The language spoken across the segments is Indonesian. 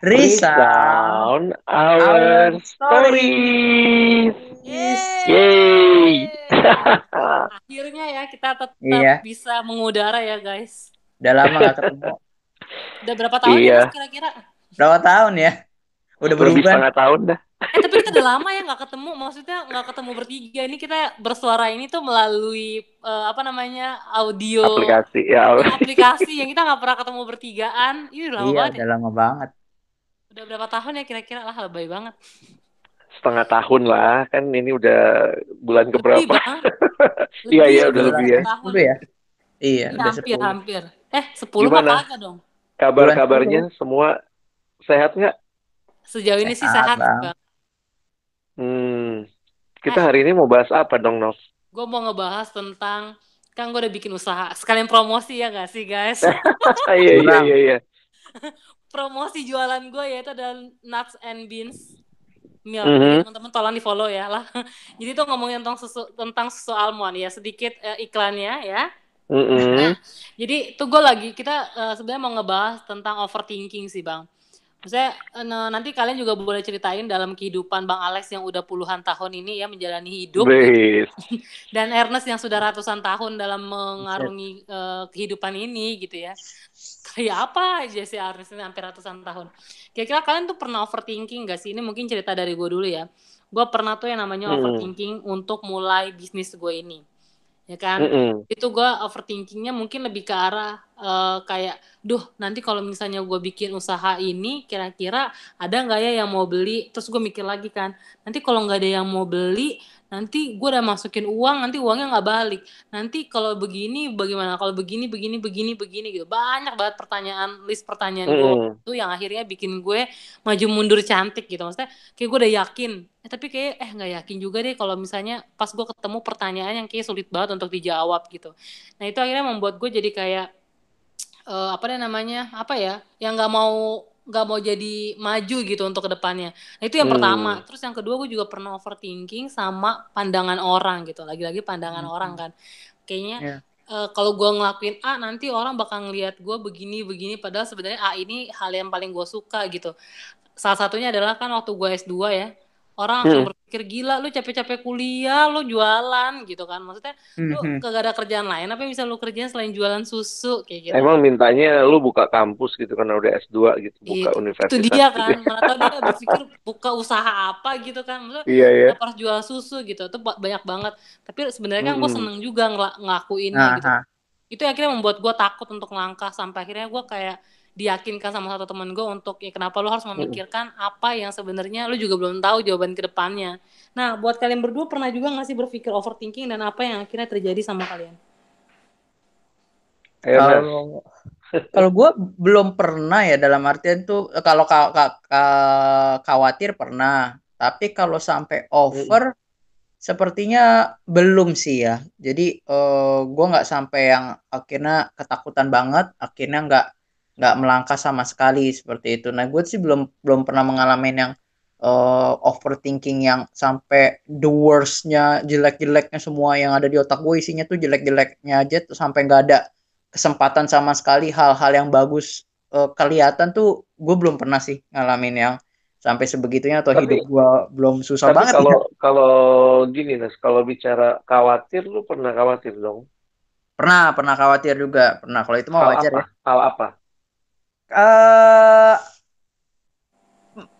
Resound our our stories. Yeay. Yeay. Akhirnya ya kita tetap Iya. bisa mengudara ya guys. Udah lama gak ketemu. Udah berapa tahun Iya. ya kira-kira? Berapa tahun ya? Udah Lebih berubah. setengah tahun dah. Eh tapi kita udah lama ya nggak ketemu. Maksudnya nggak ketemu bertiga. Ini kita bersuara ini tuh melalui eh, apa namanya audio Aplikasi ya. aplikasi yang kita nggak pernah ketemu bertigaan. Ini udah lama Iya, banget. ya. udah lama banget. Udah berapa tahun ya kira-kira lah lebay banget. Setengah tahun lah. Kan ini udah bulan keberapa? bang. Iya, iya, udah dari lebih ya. tahun. Udah ya? Iya, Iya, udah hampir hampir. Eh 10 mah Gimana? kagak dong. Kabar-kabarnya semua sehat nggak? Sejauh ini sih Sehat, sehat Bang. bang. Hmm. Kita hari ini mau bahas apa dong, Nov? Gue mau ngebahas tentang kan gue udah bikin usaha sekalian promosi ya gak sih guys Iya, iya, iya, iya. promosi jualan gue yaitu adalah nuts and beans meal Mhm. Jadi teman-teman tolong di follow ya lah jadi tuh ngomongin tentang susu tentang susu almond ya sedikit eh, iklannya ya Mm-mm. jadi tuh gue lagi kita eh, sebenarnya mau ngebahas tentang overthinking sih bang Maksudnya eh, n- nanti kalian juga boleh ceritain dalam kehidupan Bang Alex yang udah puluhan tahun ini ya menjalani hidup. Dan Ernest yang sudah ratusan tahun dalam mengarungi eh, kehidupan ini gitu ya. Kayak apa aja sih Ernest ini hampir ratusan tahun? Kira-kira kalian tuh pernah overthinking gak sih? Ini mungkin cerita dari gue dulu ya. Gue pernah tuh yang namanya Hmm. overthinking untuk mulai bisnis gue ini ya kan Mm-mm. itu gue overthinkingnya mungkin lebih ke arah eh, kayak duh nanti kalau misalnya gue bikin usaha ini kira-kira ada nggak ya yang mau beli terus gue mikir lagi kan nanti kalau nggak ada yang mau beli nanti gue udah masukin uang nanti uangnya nggak balik. Nanti kalau begini bagaimana? Kalau begini begini begini begini gitu. Banyak banget pertanyaan list pertanyaan gue Mm-mm. itu yang akhirnya bikin gue maju mundur cantik gitu. Maksudnya kayak gue udah yakin. Eh, tapi kayak eh nggak yakin juga deh kalau misalnya pas gue ketemu pertanyaan yang kayak sulit banget untuk dijawab gitu. Nah itu akhirnya membuat gue jadi kayak eh, apa namanya? Apa ya? Yang nggak mau nggak mau jadi maju gitu untuk ke depannya nah itu yang Hmm. pertama terus yang kedua gue juga pernah overthinking sama pandangan orang gitu lagi-lagi pandangan Hmm. orang kan kayaknya Iya. eh, kalau gue ngelakuin A nanti orang bakal ngelihat gue begini begini padahal sebenarnya A ini hal yang paling gue suka gitu salah satunya adalah kan waktu gue S2 ya orang langsung Hmm. berpikir gila lu capek-capek kuliah lu jualan gitu kan maksudnya lu Mhm. kagak ada kerjaan lain apa yang bisa lu kerjain selain jualan susu kayak gitu Emang mintanya lu buka kampus gitu karena udah S2 gitu, buka Iya, universitas itu dia gitu. kan mana tahu dia berpikir buka usaha apa gitu kan maksudnya Iya, iya. harus jual susu gitu itu ba- banyak banget tapi sebenarnya kan gue Mm-mm. seneng juga ngela- ngelakuinnya Nah, gitu nah. itu yang akhirnya membuat gue takut untuk langkah sampai akhirnya gue kayak diyakinkan sama satu temen gue untuk ya kenapa lu harus memikirkan apa yang sebenarnya lu juga belum tahu jawaban ke depannya. Nah buat kalian berdua pernah juga nggak sih berpikir overthinking dan apa yang akhirnya terjadi sama kalian. Kalau kalau gue belum pernah ya dalam artian tuh eh, kalau ka- ka- ka- khawatir pernah, tapi kalau sampai over sepertinya belum sih ya. Jadi eh, gue nggak sampai yang akhirnya ketakutan banget, akhirnya nggak nggak melangkah sama sekali seperti itu. Nah gue sih belum belum pernah mengalami yang eh, overthinking yang sampai the worstnya jelek-jeleknya semua yang ada di otak gue isinya tuh jelek-jeleknya aja tuh sampai nggak ada kesempatan sama sekali hal-hal yang bagus eh, kelihatan tuh gue belum pernah sih ngalamin yang sampai sebegitunya atau Tapi- hidup gue belum susah Tapi banget kalau ya. kalau gini Nas, kalau bicara khawatir lu pernah khawatir dong? Pernah, pernah khawatir juga. Pernah. Kalau itu Hal wajar apa? ya. Hal apa? Eh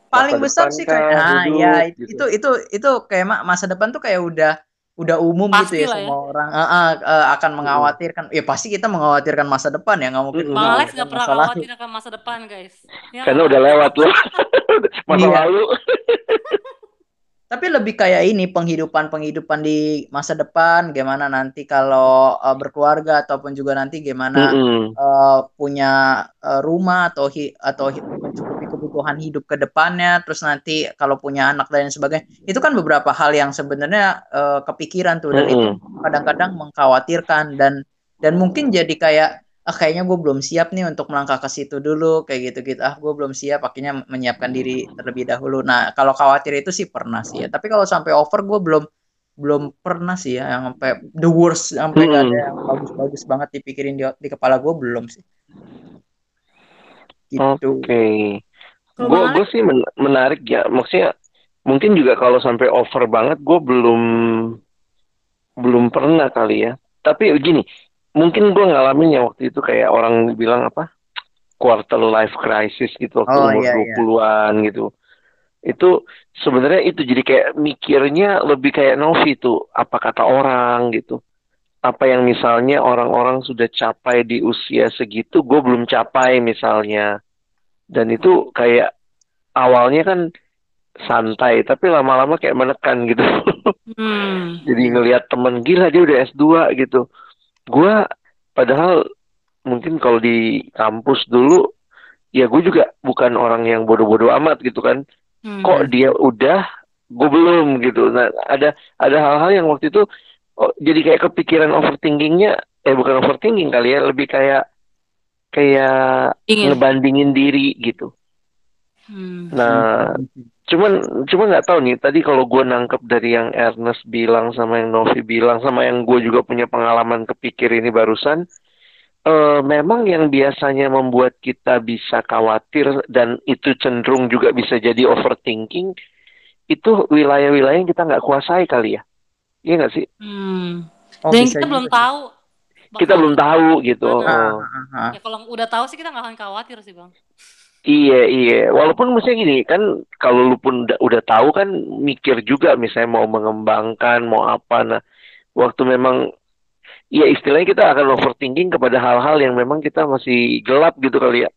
paling Masa besar sih kayak nah hidup, ya gitu. itu itu itu kayak ma- masa depan tuh kayak udah udah umum Pasti gitu ya ya. semua orang eh, eh, eh, akan mengkhawatirkan ya pasti kita mengkhawatirkan masa depan ya nggak mungkin. Bang Alex nggak pernah khawatir akan masa depan guys Ya Karena nggak? udah lewat lu. Masa Iya. lalu. Tapi lebih kayak ini penghidupan-penghidupan di masa depan, gimana nanti kalau eh, berkeluarga ataupun juga nanti gimana Mm-mm. eh, punya eh, rumah atau hi- atau hi- mencukupi kebutuhan hidup ke depannya, terus nanti kalau punya anak dan lain sebagainya. Itu kan beberapa hal yang sebenarnya eh, kepikiran tuh. Dan itu kadang-kadang mengkhawatirkan. Dan dan mungkin jadi kayak ah kayaknya gue belum siap nih untuk melangkah ke situ dulu kayak gitu-gitu. Ah gue belum siap akhirnya menyiapkan diri terlebih dahulu. Nah kalau khawatir itu sih pernah sih ya. Tapi kalau sampai over gue belum belum pernah sih ya yang sampai the worst sampai nggak ada Hmm. yang bagus-bagus banget dipikirin di, di kepala gue belum sih. Gitu. Oke. Kalau gue gue sih men- menarik ya. Maksudnya mungkin juga kalau sampai over banget gue belum belum pernah kali ya. Tapi gini mungkin gue ngalamin ya waktu itu kayak orang bilang apa quarter life crisis gitu waktu Oh umur iya iya. 20-an gitu. Itu sebenarnya itu jadi kayak mikirnya lebih kayak Novi tuh apa kata orang gitu. Apa yang misalnya orang-orang sudah capai di usia segitu gue belum capai misalnya. Dan itu kayak awalnya kan santai tapi lama-lama kayak menekan gitu. Hmm, jadi ngelihat temen gila dia udah S2 gitu gua padahal mungkin kalau di kampus dulu ya gue juga bukan orang yang bodoh-bodoh amat gitu kan hmm. kok dia udah gue belum gitu nah ada ada hal-hal yang waktu itu oh, jadi kayak kepikiran overthinkingnya eh bukan overthinking kali ya lebih kayak kayak Ingin. ngebandingin diri gitu Hmm. nah cuman cuman nggak tahu nih tadi kalau gue nangkep dari yang Ernest bilang sama yang Novi bilang sama yang gue juga punya pengalaman kepikir ini barusan eh memang yang biasanya membuat kita bisa khawatir dan itu cenderung juga bisa jadi overthinking itu wilayah-wilayah yang kita nggak kuasai kali ya iya nggak sih Hmm. Oh, Dan kita juga belum sih. tahu. kita belum tahu gitu? Oh. Ah, ah, ah. Ya kalau udah tahu sih kita nggak akan khawatir sih bang. Iya iya, walaupun misalnya gini kan kalau lu pun udah, udah tahu kan mikir juga misalnya mau mengembangkan mau apa. Nah waktu memang ya istilahnya kita akan overthinking kepada hal-hal yang memang kita masih gelap gitu kali ya.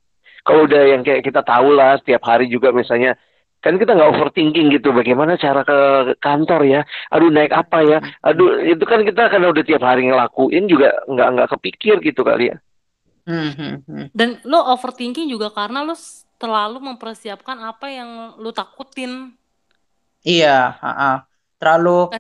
Kalau udah yang kayak kita tahu lah setiap hari juga misalnya kan kita nggak overthinking gitu bagaimana cara ke kantor ya? Aduh naik apa ya? Aduh itu kan kita karena udah tiap hari ngelakuin juga nggak nggak kepikir gitu kali ya Hmm, hmm, hmm. Dan lo overthinking juga karena lo terlalu mempersiapkan apa yang lo takutin. Iya, ah, ah. Terlalu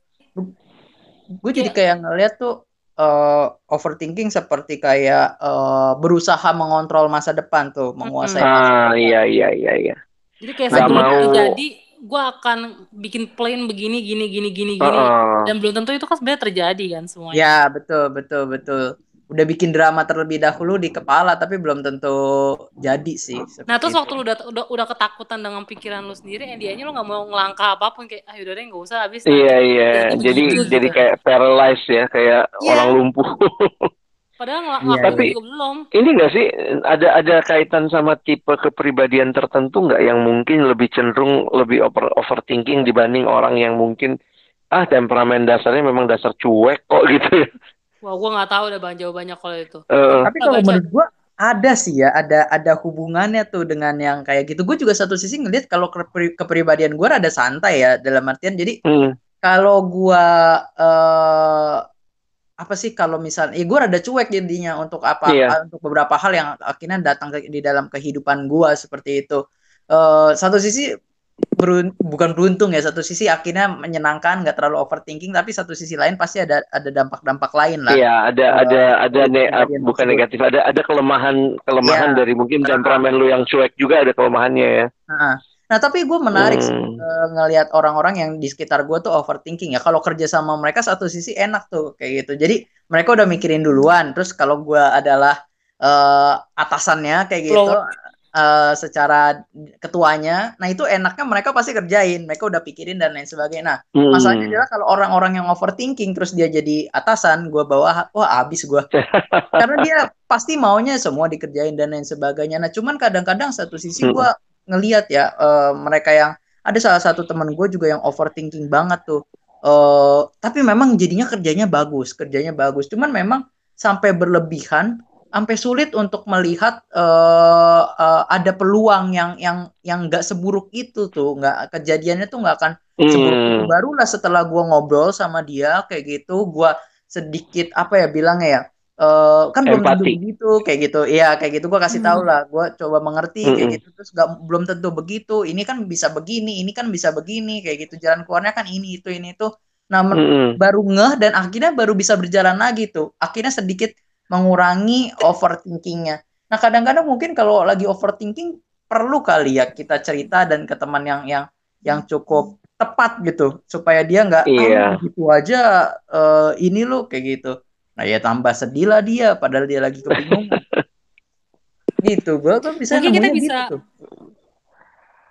gue jadi Iya. kayak ngeliat tuh eh, overthinking seperti kayak eh, berusaha mengontrol masa depan tuh, menguasai masa ah depan. iya iya iya iya Jadi kayak sebelum mau. terjadi, gue akan bikin plan begini, gini, gini, gini, gini. Heeh. Dan belum tentu itu kan sebenarnya terjadi kan semuanya. Ya, betul, betul, betul. Udah bikin drama terlebih dahulu di kepala, tapi belum tentu jadi sih. Nah terus itu. waktu lu udah, udah udah ketakutan dengan pikiran lu sendiri, endingnya lu nggak mau ngelangkah apa pun kayak ah yaudah deh nggak usah habis. Iya iya, Jadi jadi begitu jadi gitu. kayak paralyzed ya, kayak Iya. orang lumpuh. Padahal ngel- Iya, ngelakuin Tapi- juga belum. Ini nggak sih ada ada kaitan sama tipe kepribadian tertentu nggak yang mungkin lebih cenderung lebih over overthinking dibanding orang yang mungkin ah temperamen dasarnya memang dasar cuek kok gitu ya. Wah gue nggak tahu udah bang jawabannya kalau itu. Eh, Tapi kalau Baca. menurut gua ada sih ya, ada ada hubungannya tuh dengan yang kayak gitu. Gue juga satu sisi ngeliat kalau kepri- kepribadian gua rada santai ya dalam artian jadi hmm, kalau gua eh apa sih kalau misalnya ya gua rada cuek jadinya untuk apa Iya. untuk beberapa hal yang akhirnya datang ke, di dalam kehidupan gua seperti itu. Eh satu sisi berun- bukan beruntung ya satu sisi akhirnya menyenangkan nggak terlalu overthinking tapi satu sisi lain pasti ada ada dampak-dampak lain lah. Iya ada Eh, ada ada ne- kepribadian bukan tersebut. negatif ada ada kelemahan kelemahan Iya. dari mungkin temperamen lu yang cuek juga ada kelemahannya ya. Nah, nah, tapi gue menarik sih Hmm. eh, ngelihat orang-orang yang di sekitar gue tuh overthinking ya. Kalau kerja sama mereka satu sisi enak tuh kayak gitu. Jadi mereka udah mikirin duluan. Terus kalau gue adalah eh, atasannya kayak gitu. Eh, secara ketuanya, nah itu enaknya mereka pasti kerjain. Mereka udah pikirin dan lain sebagainya. Nah, Hmm. masalahnya adalah kalau orang-orang yang overthinking terus dia jadi atasan, gue bawa, wah abis gue. Karena dia pasti maunya semua dikerjain dan lain sebagainya. Nah, cuman kadang-kadang satu sisi gue ngeliat ya eh, mereka yang ada salah satu teman gue juga yang overthinking banget tuh. Eh, tapi memang jadinya kerjanya bagus, kerjanya bagus. Cuman memang sampai berlebihan, sampai sulit untuk melihat eh, eh, ada peluang yang yang yang nggak seburuk itu tuh, nggak kejadiannya tuh nggak akan seburuk itu. Hmm. Barulah setelah gua ngobrol sama dia kayak gitu, gua sedikit apa ya bilangnya ya, eh, kan belum tentu begitu kayak gitu. Iya kayak gitu gua kasih tahu Hmm. lah, gua coba mengerti kayak Mm-mm. gitu terus nggak belum tentu begitu. Ini kan bisa begini, ini kan bisa begini kayak gitu. Jalan keluarnya kan ini itu ini itu. Nah Mm-mm. baru ngeh dan akhirnya baru bisa berjalan lagi tuh. Akhirnya sedikit mengurangi overthinkingnya. Nah kadang-kadang mungkin kalau lagi overthinking perlu kali ya kita cerita dan ke teman yang yang yang cukup tepat gitu supaya dia nggak Iya. "Ah, gitu aja eh, ini lo kayak gitu. Nah ya tambah sedih lah dia padahal dia lagi kebingungan. gitu, gue kan bisa Mungkin kita bisa- gitu tuh.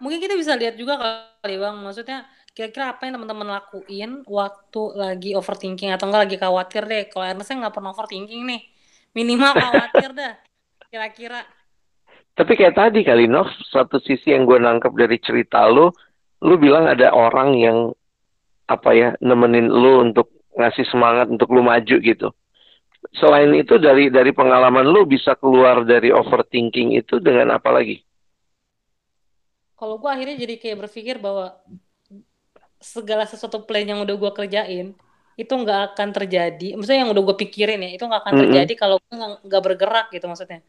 mungkin kita bisa lihat juga kali bang maksudnya kira-kira apa yang teman-teman lakuin waktu lagi overthinking atau enggak lagi khawatir deh kalau Ernest nggak pernah overthinking nih minimal khawatir dah kira-kira. Tapi kayak tadi kali Nov satu sisi yang gue nangkep dari cerita lu lu bilang ada orang yang apa ya nemenin lu untuk ngasih semangat untuk lu maju gitu. Selain itu dari dari pengalaman lu bisa keluar dari overthinking itu dengan apa lagi? Kalau gue akhirnya jadi kayak berpikir bahwa segala sesuatu plan yang udah gue kerjain itu nggak akan terjadi. Maksudnya yang udah gue pikirin ya itu nggak akan terjadi mm -hmm. kalau gue nggak bergerak gitu maksudnya.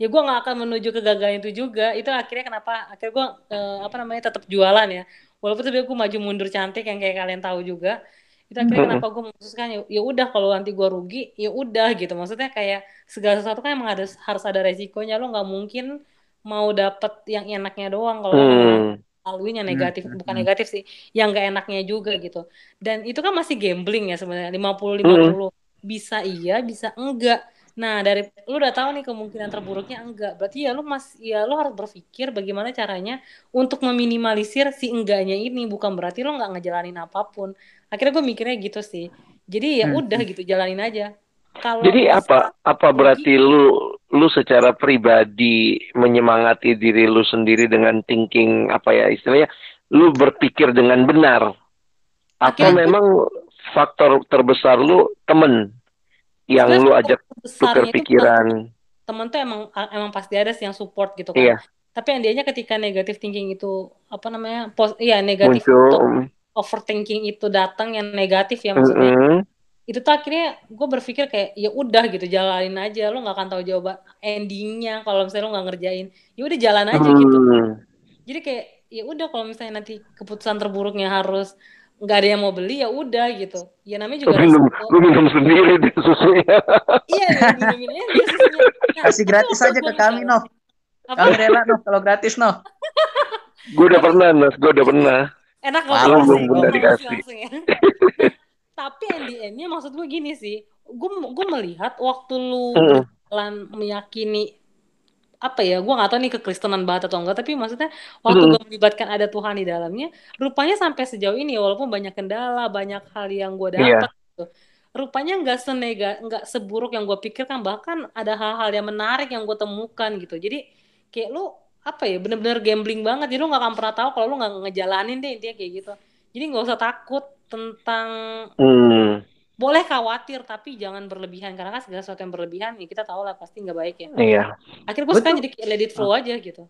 Ya gue nggak akan menuju kegagalan itu juga. Itu akhirnya kenapa? Akhirnya gue uh, apa namanya tetap jualan ya. Walaupun tapi gue maju mundur cantik yang kayak kalian tahu juga itu akhirnya mm -hmm. kenapa gue memutuskan ya, ya udah kalau nanti gue rugi ya udah gitu. Maksudnya kayak segala sesuatu kan emang ada harus ada resikonya. Lo nggak mungkin mau dapet yang enaknya doang kalau mm laluin yang negatif hmm. bukan negatif sih yang gak enaknya juga gitu. Dan itu kan masih gambling ya sebenarnya 50 50 hmm. bisa iya bisa enggak. Nah dari lu udah tahu nih kemungkinan terburuknya enggak. Berarti ya lu mas ya lu harus berpikir bagaimana caranya untuk meminimalisir si enggaknya ini. Bukan berarti lu nggak ngejalanin apa pun. Akhirnya gue mikirnya gitu sih. Jadi ya hmm. udah gitu jalanin aja kalau jadi apa apa berarti lu lu secara pribadi menyemangati diri lu sendiri dengan thinking apa ya istilahnya lu berpikir dengan benar? Atau okay. memang faktor terbesar lu temen yang lu ajak tukar pikiran? Temen tuh emang emang pasti ada sih yang support gitu kan. Iya. tapi yang dianya ketika negatif thinking itu apa namanya pos iya negatif Muncul. overthinking itu datang yang negatif ya maksudnya. Mm -hmm itu tuh akhirnya gue berpikir kayak ya udah gitu jalanin aja. Lo nggak akan tahu jawaban endingnya kalau misalnya lo nggak ngerjain. Ya udah jalan aja gitu. hmm. gitu. Jadi kayak ya udah kalau misalnya nanti keputusan terburuknya harus nggak ada yang mau beli ya udah gitu. Ya namanya juga minum gue minum sendiri di susunya. Iya minum minum dia susunya. Nah, kasih gratis aja ke kami no kami rela no kalau gratis no gue udah pernah Nos gue udah pernah. Enak kalau belum pernah dikasih. tapi endnya maksud gue gini sih gue gue melihat waktu lu mm. meyakini apa ya gue gak tahu nih kekristenan banget atau enggak tapi maksudnya waktu mm. gue melibatkan ada Tuhan di dalamnya rupanya sampai sejauh ini walaupun banyak kendala banyak hal yang gue dapat yeah. gitu rupanya nggak senega nggak seburuk yang gue pikirkan bahkan ada hal-hal yang menarik yang gue temukan gitu jadi kayak lu apa ya bener-bener gambling banget jadi lu nggak akan pernah tahu kalau lu nggak ngejalanin deh intinya kayak gitu jadi nggak usah takut tentang hmm. boleh khawatir tapi jangan berlebihan karena kan segala sesuatu yang berlebihan ya kita tahu lah pasti nggak baik ya. Iya. Akhirnya gue sekarang jadi let it flow aja gitu.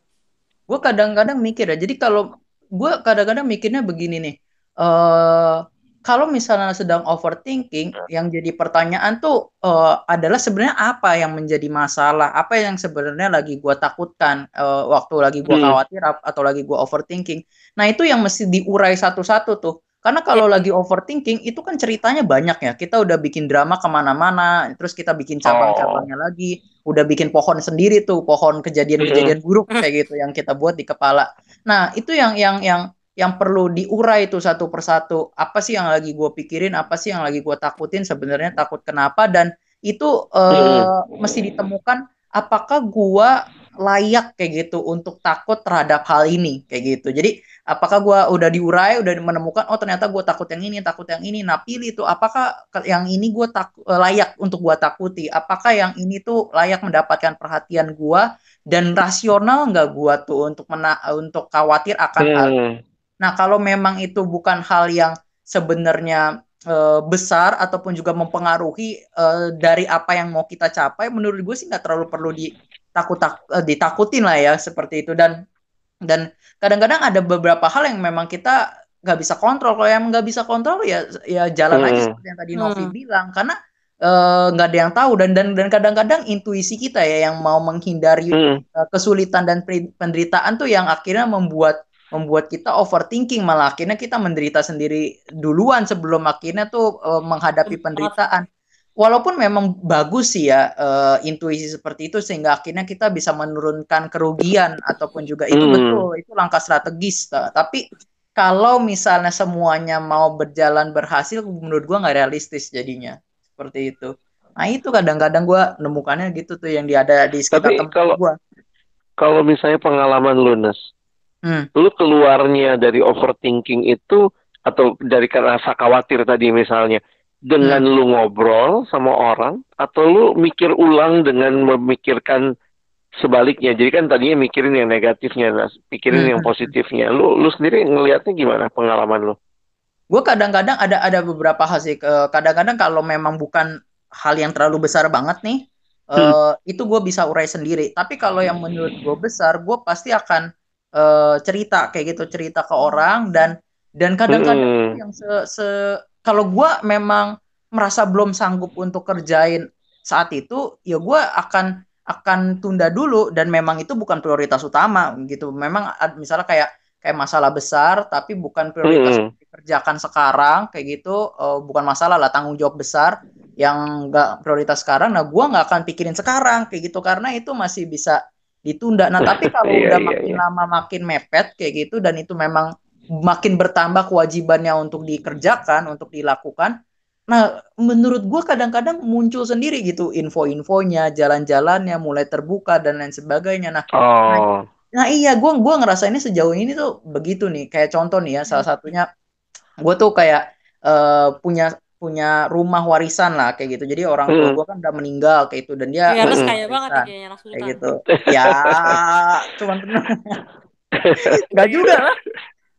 Gue kadang-kadang mikir ya. Jadi kalau gue kadang-kadang mikirnya begini nih. Uh, kalau misalnya sedang overthinking, yang jadi pertanyaan tuh uh, adalah sebenarnya apa yang menjadi masalah, apa yang sebenarnya lagi gue takutkan uh, waktu lagi gue hmm. khawatir atau lagi gue overthinking. Nah itu yang mesti diurai satu-satu tuh. Karena kalau lagi overthinking itu kan ceritanya banyak ya. Kita udah bikin drama ke mana-mana, terus kita bikin cabang-cabangnya oh. lagi, udah bikin pohon sendiri tuh, pohon kejadian-kejadian buruk kayak gitu yang kita buat di kepala. Nah itu yang yang yang yang perlu diurai itu satu persatu. Apa sih yang lagi gue pikirin? Apa sih yang lagi gue takutin? Sebenarnya takut kenapa? Dan itu uh, mesti ditemukan. Apakah gue layak kayak gitu untuk takut terhadap hal ini kayak gitu. Jadi apakah gue udah diurai, udah menemukan oh ternyata gue takut yang ini, takut yang ini. Nah pilih tuh apakah yang ini gue tak eh, layak untuk gue takuti. Apakah yang ini tuh layak mendapatkan perhatian gue dan rasional nggak gue tuh untuk mena untuk khawatir akan hmm. hal. Nah kalau memang itu bukan hal yang sebenarnya uh, besar ataupun juga mempengaruhi uh, dari apa yang mau kita capai, menurut gue sih nggak terlalu perlu di takut tak uh, ditakutin lah ya seperti itu dan dan kadang-kadang ada beberapa hal yang memang kita nggak bisa kontrol kalau yang nggak bisa kontrol ya ya jalan hmm. aja seperti yang tadi Novi hmm. bilang karena eh, nggak uh, ada yang tahu dan dan dan kadang-kadang intuisi kita ya yang mau menghindari hmm. uh, kesulitan dan penderitaan tuh yang akhirnya membuat membuat kita overthinking malah akhirnya kita menderita sendiri duluan sebelum akhirnya tuh uh, menghadapi penderitaan. Walaupun memang bagus sih ya uh, intuisi seperti itu sehingga akhirnya kita bisa menurunkan kerugian ataupun juga itu hmm. betul itu langkah strategis tapi kalau misalnya semuanya mau berjalan berhasil menurut gua nggak realistis jadinya. Seperti itu. Nah itu kadang-kadang gua nemukannya gitu tuh yang dia ada di sekitar tapi kalau gua. kalau misalnya pengalaman lunas Hmm. Lu keluarnya dari overthinking itu atau dari rasa khawatir tadi misalnya dengan hmm. lu ngobrol sama orang atau lu mikir ulang dengan memikirkan sebaliknya. Jadi kan tadinya mikirin yang negatifnya, nah, pikirin hmm. yang positifnya. Lu lu sendiri ngelihatnya gimana pengalaman lu? Gue kadang-kadang ada ada beberapa hal sih. Kadang-kadang kalau memang bukan hal yang terlalu besar banget nih, hmm. uh, itu gue bisa urai sendiri. Tapi kalau yang menurut gue besar, gue pasti akan uh, cerita kayak gitu, cerita ke orang dan dan kadang-kadang hmm. yang se, se kalau gue memang merasa belum sanggup untuk kerjain saat itu, ya gue akan akan tunda dulu dan memang itu bukan prioritas utama gitu. Memang misalnya kayak kayak masalah besar tapi bukan prioritas hmm. dikerjakan sekarang kayak gitu uh, bukan masalah lah tanggung jawab besar yang enggak prioritas sekarang. Nah, gue nggak akan pikirin sekarang kayak gitu karena itu masih bisa ditunda. Nah, tapi kalau iya, udah iya, makin iya. lama makin mepet kayak gitu dan itu memang makin bertambah kewajibannya untuk dikerjakan, untuk dilakukan. Nah, menurut gue kadang-kadang muncul sendiri gitu info-infonya, jalan-jalannya mulai terbuka dan lain sebagainya. Nah, oh. nah, nah iya, gue gua ngerasa ini sejauh ini tuh begitu nih. Kayak contoh nih ya, salah satunya gue tuh kayak uh, punya punya rumah warisan lah kayak gitu. Jadi orang tua hmm. gue kan udah meninggal kayak itu dan dia ya, harus kaya banget ya, kayaknya kayak gitu. Ya, cuman tenang. Gak juga lah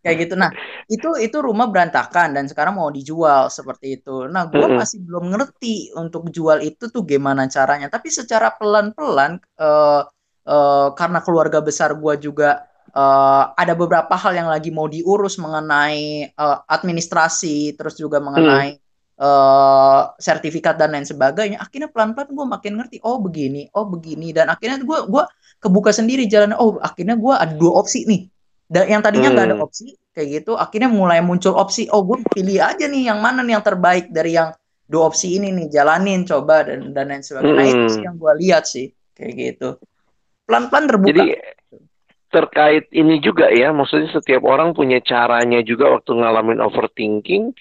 kayak gitu nah itu itu rumah berantakan dan sekarang mau dijual seperti itu nah gue hmm. masih belum ngerti untuk jual itu tuh gimana caranya tapi secara pelan pelan uh, uh, karena keluarga besar gue juga uh, ada beberapa hal yang lagi mau diurus mengenai uh, administrasi terus juga mengenai hmm. Uh, sertifikat dan lain sebagainya akhirnya pelan pelan gue makin ngerti oh begini oh begini dan akhirnya gue gua kebuka sendiri jalan oh akhirnya gue ada dua opsi nih dan yang tadinya nggak hmm. ada opsi kayak gitu, akhirnya mulai muncul opsi. Oh, gue pilih aja nih yang mana nih yang terbaik dari yang dua opsi ini nih, jalanin, coba dan dan lain sebagainya. Hmm. Nah, itu sih hmm. yang gue lihat sih kayak gitu. Pelan-pelan terbuka. Jadi terkait ini juga ya, maksudnya setiap orang punya caranya juga waktu ngalamin overthinking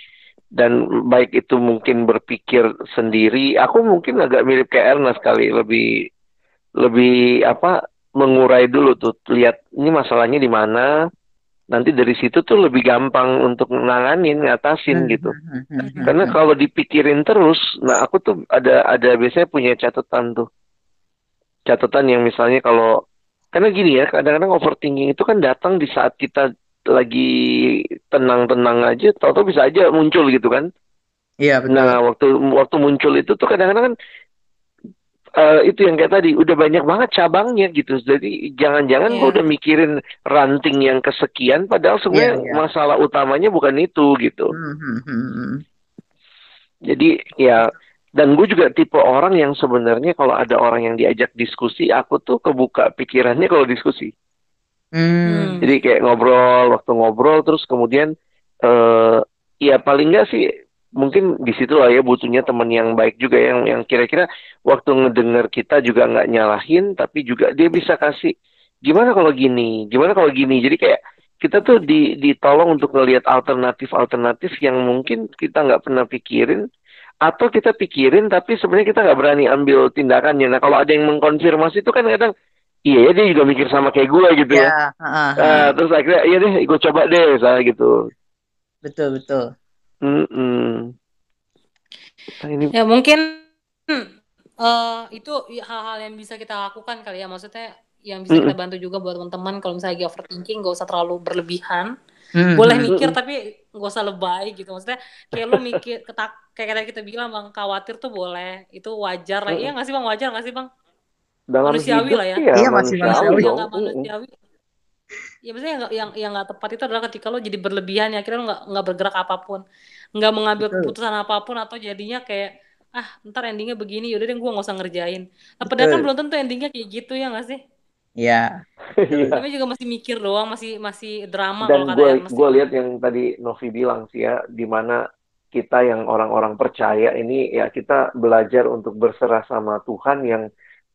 dan baik itu mungkin berpikir sendiri. Aku mungkin agak mirip kayak Ernest kali, lebih lebih apa mengurai dulu tuh lihat ini masalahnya di mana nanti dari situ tuh lebih gampang untuk nanganin ngatasin hmm, gitu hmm, hmm, karena kalau dipikirin terus nah aku tuh ada ada biasanya punya catatan tuh catatan yang misalnya kalau karena gini ya kadang-kadang overthinking itu kan datang di saat kita lagi tenang-tenang aja tahu-tahu bisa aja muncul gitu kan iya betul nah waktu waktu muncul itu tuh kadang-kadang kan uh, itu yang kayak tadi udah banyak banget cabangnya gitu jadi jangan-jangan yeah. gue udah mikirin ranting yang kesekian padahal sebenarnya yeah, yeah. masalah utamanya bukan itu gitu mm-hmm. jadi ya dan gue juga tipe orang yang sebenarnya kalau ada orang yang diajak diskusi aku tuh kebuka pikirannya kalau diskusi mm. jadi kayak ngobrol waktu ngobrol terus kemudian uh, ya paling nggak sih mungkin di situ lah ya butuhnya teman yang baik juga yang yang kira-kira waktu ngedenger kita juga nggak nyalahin tapi juga dia bisa kasih gimana kalau gini? Gimana kalau gini? Jadi kayak kita tuh di ditolong untuk ngelihat alternatif-alternatif yang mungkin kita nggak pernah pikirin atau kita pikirin tapi sebenarnya kita nggak berani ambil tindakannya. Nah kalau ada yang mengkonfirmasi itu kan kadang iya ya dia juga mikir sama kayak gue gitu ya, ya. Uh, uh, uh. terus akhirnya iya deh gue coba deh saya gitu betul betul Mm-mm. ini... Ya mungkin uh, itu hal-hal yang bisa kita lakukan kali ya. Maksudnya yang bisa kita bantu juga buat teman-teman kalau misalnya lagi overthinking gak usah terlalu berlebihan. Mm-hmm. Boleh mikir tapi gak usah lebay gitu. Maksudnya kayak lu mikir ketak kayak kita bilang bang khawatir tuh boleh itu wajar lah. Iya nggak sih bang wajar nggak sih bang? Dalam manusiawi lah ya. Iya masih manusiawi. Yang manusiawi ya maksudnya yang yang yang nggak tepat itu adalah ketika lo jadi berlebihan ya akhirnya lo nggak nggak bergerak apa pun nggak mengambil Betul. keputusan apa pun atau jadinya kayak ah ntar endingnya begini yaudah deh gue nggak usah ngerjain nah, padahal kan belum tentu endingnya kayak gitu ya nggak sih Iya. Tapi juga masih mikir doang, masih masih drama Dan gue gue lihat yang tadi Novi bilang sih ya, di mana kita yang orang-orang percaya ini ya kita belajar untuk berserah sama Tuhan yang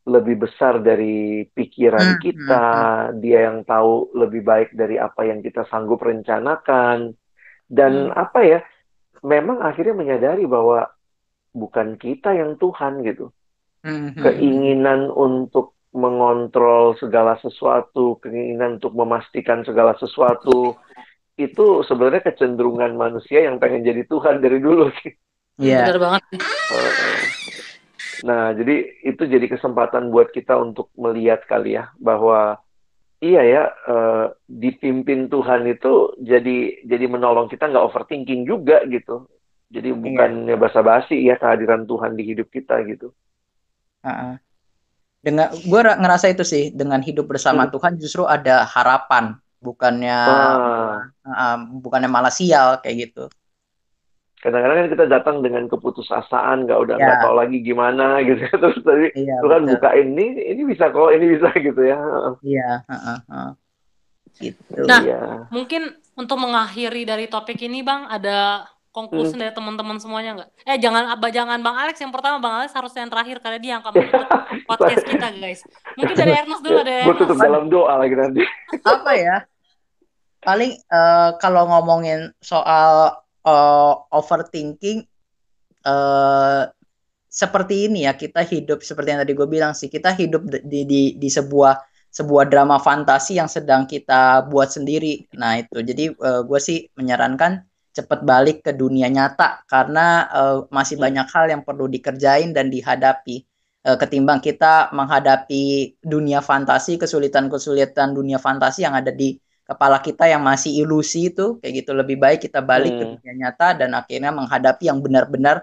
lebih besar dari pikiran hmm, kita, hmm, hmm. dia yang tahu lebih baik dari apa yang kita sanggup rencanakan. Dan hmm. apa ya? Memang akhirnya menyadari bahwa bukan kita yang Tuhan gitu. Hmm. hmm, hmm. Keinginan untuk mengontrol segala sesuatu, keinginan untuk memastikan segala sesuatu, itu sebenarnya kecenderungan manusia yang pengen jadi Tuhan dari dulu sih. Iya. Bener banget. Nah, jadi itu jadi kesempatan buat kita untuk melihat kali ya bahwa iya ya uh, dipimpin Tuhan itu jadi jadi menolong kita nggak overthinking juga gitu. Jadi Iya. bukannya basa-basi ya kehadiran Tuhan di hidup kita gitu. Heeh. Dengan gue ngerasa itu sih dengan hidup bersama Hmm. Tuhan justru ada harapan, bukannya Ah, uh, bukannya malah sial kayak gitu. Kadang-kadang kan kita datang dengan keputusasaan, nggak udah Ya. nggak tahu lagi gimana gitu. Terus tadi Iya, Tuhan betul. bukain ini, ini bisa kok, ini bisa gitu ya. Iya, heeh, heeh. Gitu. Nah, Iya. Mungkin untuk mengakhiri dari topik ini Bang, ada conclusion Hmm. dari teman-teman semuanya nggak? Eh jangan abah jangan Bang Alex yang pertama, Bang Alex harus yang terakhir karena dia yang akan menutup podcast kita guys. Mungkin dari Ernest dulu ada Gue tutup Ernest. dalam doa lagi nanti. apa ya? Paling eh, kalau ngomongin soal eh, overthinking eh seperti ini ya kita hidup seperti yang tadi gue bilang sih kita hidup di di di sebuah sebuah drama fantasi yang sedang kita buat sendiri. Nah itu jadi eh, gue sih menyarankan cepat balik ke dunia nyata karena eh, masih Hmm. banyak hal yang perlu dikerjain dan dihadapi Eh, ketimbang kita menghadapi dunia fantasi kesulitan-kesulitan dunia fantasi yang ada di kepala kita yang masih ilusi itu kayak gitu lebih baik kita balik ke Hmm. dunia nyata dan akhirnya menghadapi yang benar-benar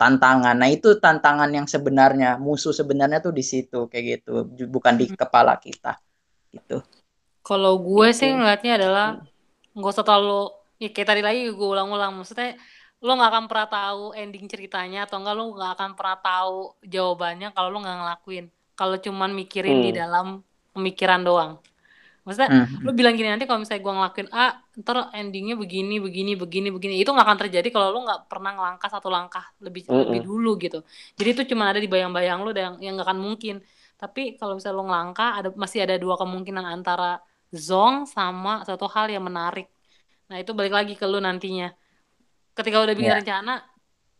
tantangan. Nah, itu tantangan yang sebenarnya, musuh sebenarnya tuh di situ kayak gitu, bukan di Hmm. kepala kita. Gitu. Kalau gue sih Oke. ngeliatnya adalah nggak usah terlalu ya kayak tadi lagi gue ulang-ulang maksudnya lo nggak akan pernah tahu ending ceritanya atau enggak lo nggak akan pernah tahu jawabannya kalau lo nggak ngelakuin kalau cuman mikirin di Hmm. dalam pemikiran doang maksudnya Hmm. lu bilang gini nanti kalau misalnya gue ngelakuin A ntar endingnya begini begini begini begini itu nggak akan terjadi kalau lu nggak pernah ngelangkah satu langkah lebih lebih Mm-mm. dulu gitu jadi itu cuma ada di bayang-bayang lu yang yang nggak akan mungkin tapi kalau misalnya lu ngelangkah ada masih ada dua kemungkinan antara zong sama satu hal yang menarik nah itu balik lagi ke lu nantinya ketika udah bikin Ya. rencana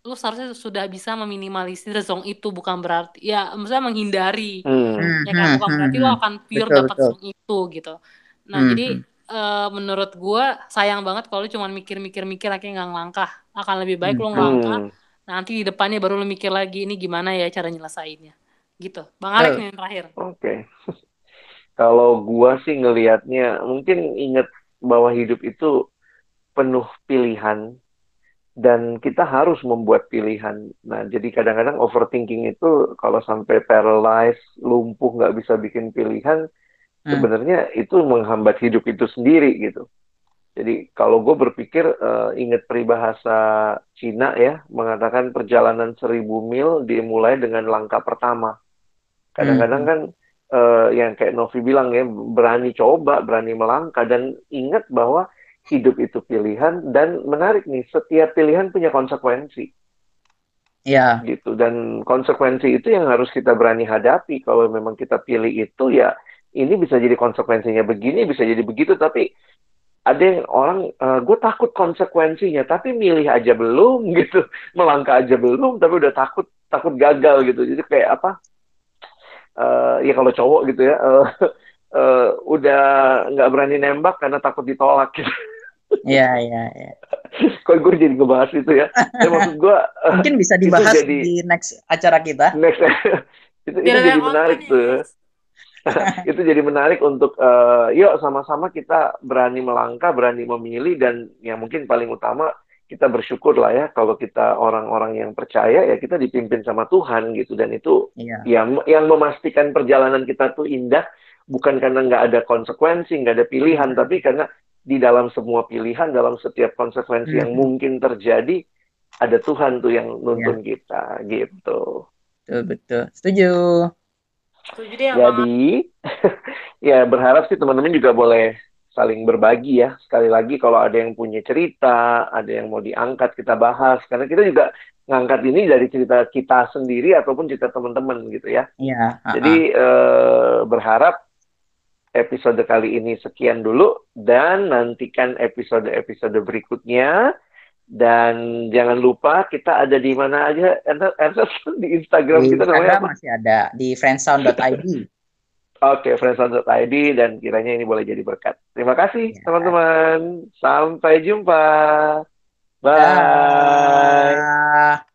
lu seharusnya sudah bisa meminimalisir zong itu bukan berarti ya maksudnya menghindari. Hmm. Hmm, ya kan? hmm, bukan hmm, berarti lo hmm. akan pure Betul, dapat betul. zong itu gitu. Nah Hmm, jadi eh, menurut gua sayang banget kalau lu cuma mikir-mikir-mikir akhirnya nggak ngelangkah. Akan lebih baik Hmm, lu hmm. ngelangkah. Nanti di depannya baru lu mikir lagi ini gimana ya cara nyelesainnya. Gitu. Bang Alex nih yang terakhir. Oke. Kalau gua sih ngelihatnya mungkin inget bahwa hidup itu penuh pilihan dan kita harus membuat pilihan. Nah, jadi kadang-kadang overthinking itu kalau sampai paralyzed, lumpuh, nggak bisa bikin pilihan, Hmm. sebenarnya itu menghambat hidup itu sendiri gitu. Jadi kalau gue berpikir eh, ingat peribahasa Cina ya mengatakan perjalanan seribu mil dimulai dengan langkah pertama. Kadang-kadang Hmm. kan eh, yang kayak Novi bilang ya berani coba, berani melangkah dan ingat bahwa hidup itu pilihan dan menarik nih setiap pilihan punya konsekuensi. Ya, gitu. Dan konsekuensi itu yang harus kita berani hadapi. Kalau memang kita pilih itu ya ini bisa jadi konsekuensinya begini bisa jadi begitu. Tapi ada yang orang gue takut konsekuensinya tapi milih aja belum gitu. Melangkah aja belum tapi udah takut takut gagal gitu. Jadi kayak apa? Eh, ya kalau cowok gitu ya eh, eh, udah nggak berani nembak karena takut ditolak gitu ya, ya, ya. kok gue jadi ngebahas itu ya ya maksud gue Mungkin bisa itu dibahas jadi di next acara kita. next itu, itu jadi menarik ya tuh itu jadi menarik untuk eh, yuk sama-sama kita berani melangkah, berani memilih dan yang mungkin paling utama kita bersyukur lah ya kalau kita orang-orang yang percaya ya kita dipimpin sama Tuhan gitu dan itu Iya. yang yang memastikan perjalanan kita tuh indah bukan karena nggak ada konsekuensi, nggak ada pilihan, Hmm. tapi karena di dalam semua pilihan, dalam setiap konsekuensi yang Hmm. mungkin terjadi ada Tuhan tuh yang nuntun kita gitu. Betul, betul. Setuju. setuju deh Jadi, ya berharap sih teman-teman juga boleh saling berbagi ya. Sekali lagi kalau ada yang punya cerita, ada yang mau diangkat kita bahas. Karena kita juga ngangkat ini dari cerita kita sendiri ataupun cerita teman-teman gitu ya. Iya. Jadi eh, berharap episode kali ini sekian dulu dan nantikan episode-episode berikutnya. Dan jangan lupa kita ada di mana aja, Ernest, di Instagram di kita namanya Instagram apa? masih ada di friendsound.id. Oke, friendzone.id dan kiranya ini boleh jadi berkat. Terima kasih Ya. teman-teman. Sampai jumpa. Bye. Dah.